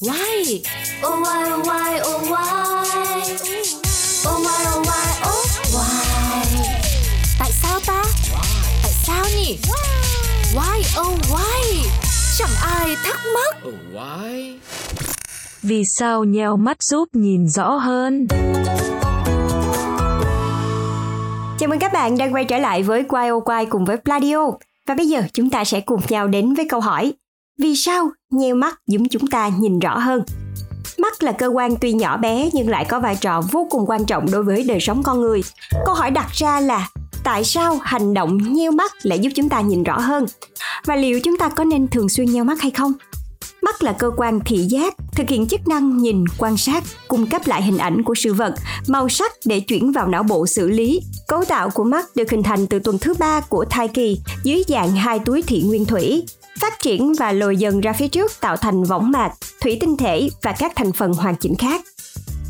Why? Oh why oh why oh why Oh why oh why oh why Tại sao ta? Tại sao nhỉ? Why oh why? Chẳng ai thắc mắc. Oh, why? Vì sao nheo mắt giúp nhìn rõ hơn? Chào mừng các bạn đang quay trở lại với Quay ô Quay cùng với Pladio. Và bây giờ chúng ta sẽ cùng nhau đến với câu hỏi vì sao nheo mắt giúp chúng ta nhìn rõ hơn? Mắt là cơ quan tuy nhỏ bé nhưng lại có vai trò vô cùng quan trọng đối với đời sống con người. Câu hỏi đặt ra là tại sao hành động nheo mắt lại giúp chúng ta nhìn rõ hơn? Và liệu chúng ta có nên thường xuyên nheo mắt hay không? Mắt là cơ quan thị giác, thực hiện chức năng nhìn, quan sát, cung cấp lại hình ảnh của sự vật, màu sắc để chuyển vào não bộ xử lý. Cấu tạo của mắt được hình thành từ tuần thứ ba của thai kỳ dưới dạng hai túi thị nguyên thủy, phát triển và lồi dần ra phía trước tạo thành võng mạc, thủy tinh thể và các thành phần hoàn chỉnh khác.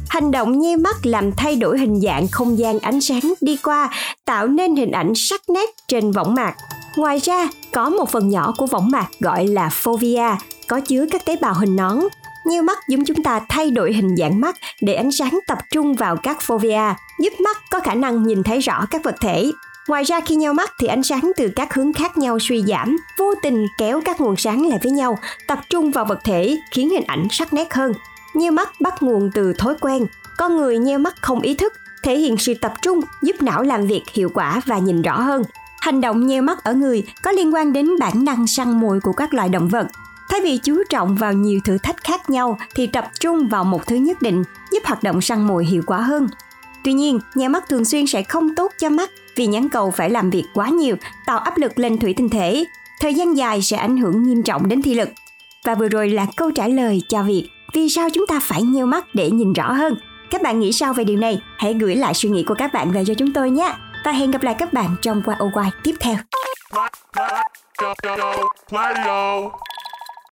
Hành động nhi mắt làm thay đổi hình dạng không gian ánh sáng đi qua, tạo nên hình ảnh sắc nét trên võng mạc. Ngoài ra, có một phần nhỏ của võng mạc gọi là fovea, có chứa các tế bào hình nón. Nhiêu mắt giúp chúng ta thay đổi hình dạng mắt để ánh sáng tập trung vào các fovea, giúp mắt có khả năng nhìn thấy rõ các vật thể. Ngoài ra khi nhau mắt thì ánh sáng từ các hướng khác nhau suy giảm, vô tình kéo các nguồn sáng lại với nhau, tập trung vào vật thể khiến hình ảnh sắc nét hơn. Nheo mắt bắt nguồn từ thói quen. Con người nheo mắt không ý thức, thể hiện sự tập trung giúp não làm việc hiệu quả và nhìn rõ hơn. Hành động nheo mắt ở người có liên quan đến bản năng săn mồi của các loài động vật. Thay vì chú trọng vào nhiều thử thách khác nhau thì tập trung vào một thứ nhất định giúp hoạt động săn mồi hiệu quả hơn. Tuy nhiên, nheo mắt thường xuyên sẽ không tốt cho mắt vì nhãn cầu phải làm việc quá nhiều, tạo áp lực lên thủy tinh thể. Thời gian dài sẽ ảnh hưởng nghiêm trọng đến thị lực. Và vừa rồi là câu trả lời cho việc vì sao chúng ta phải nheo mắt để nhìn rõ hơn. Các bạn nghĩ sao về điều này? Hãy gửi lại suy nghĩ của các bạn về cho chúng tôi nhé. Và hẹn gặp lại các bạn trong qua tiếp theo.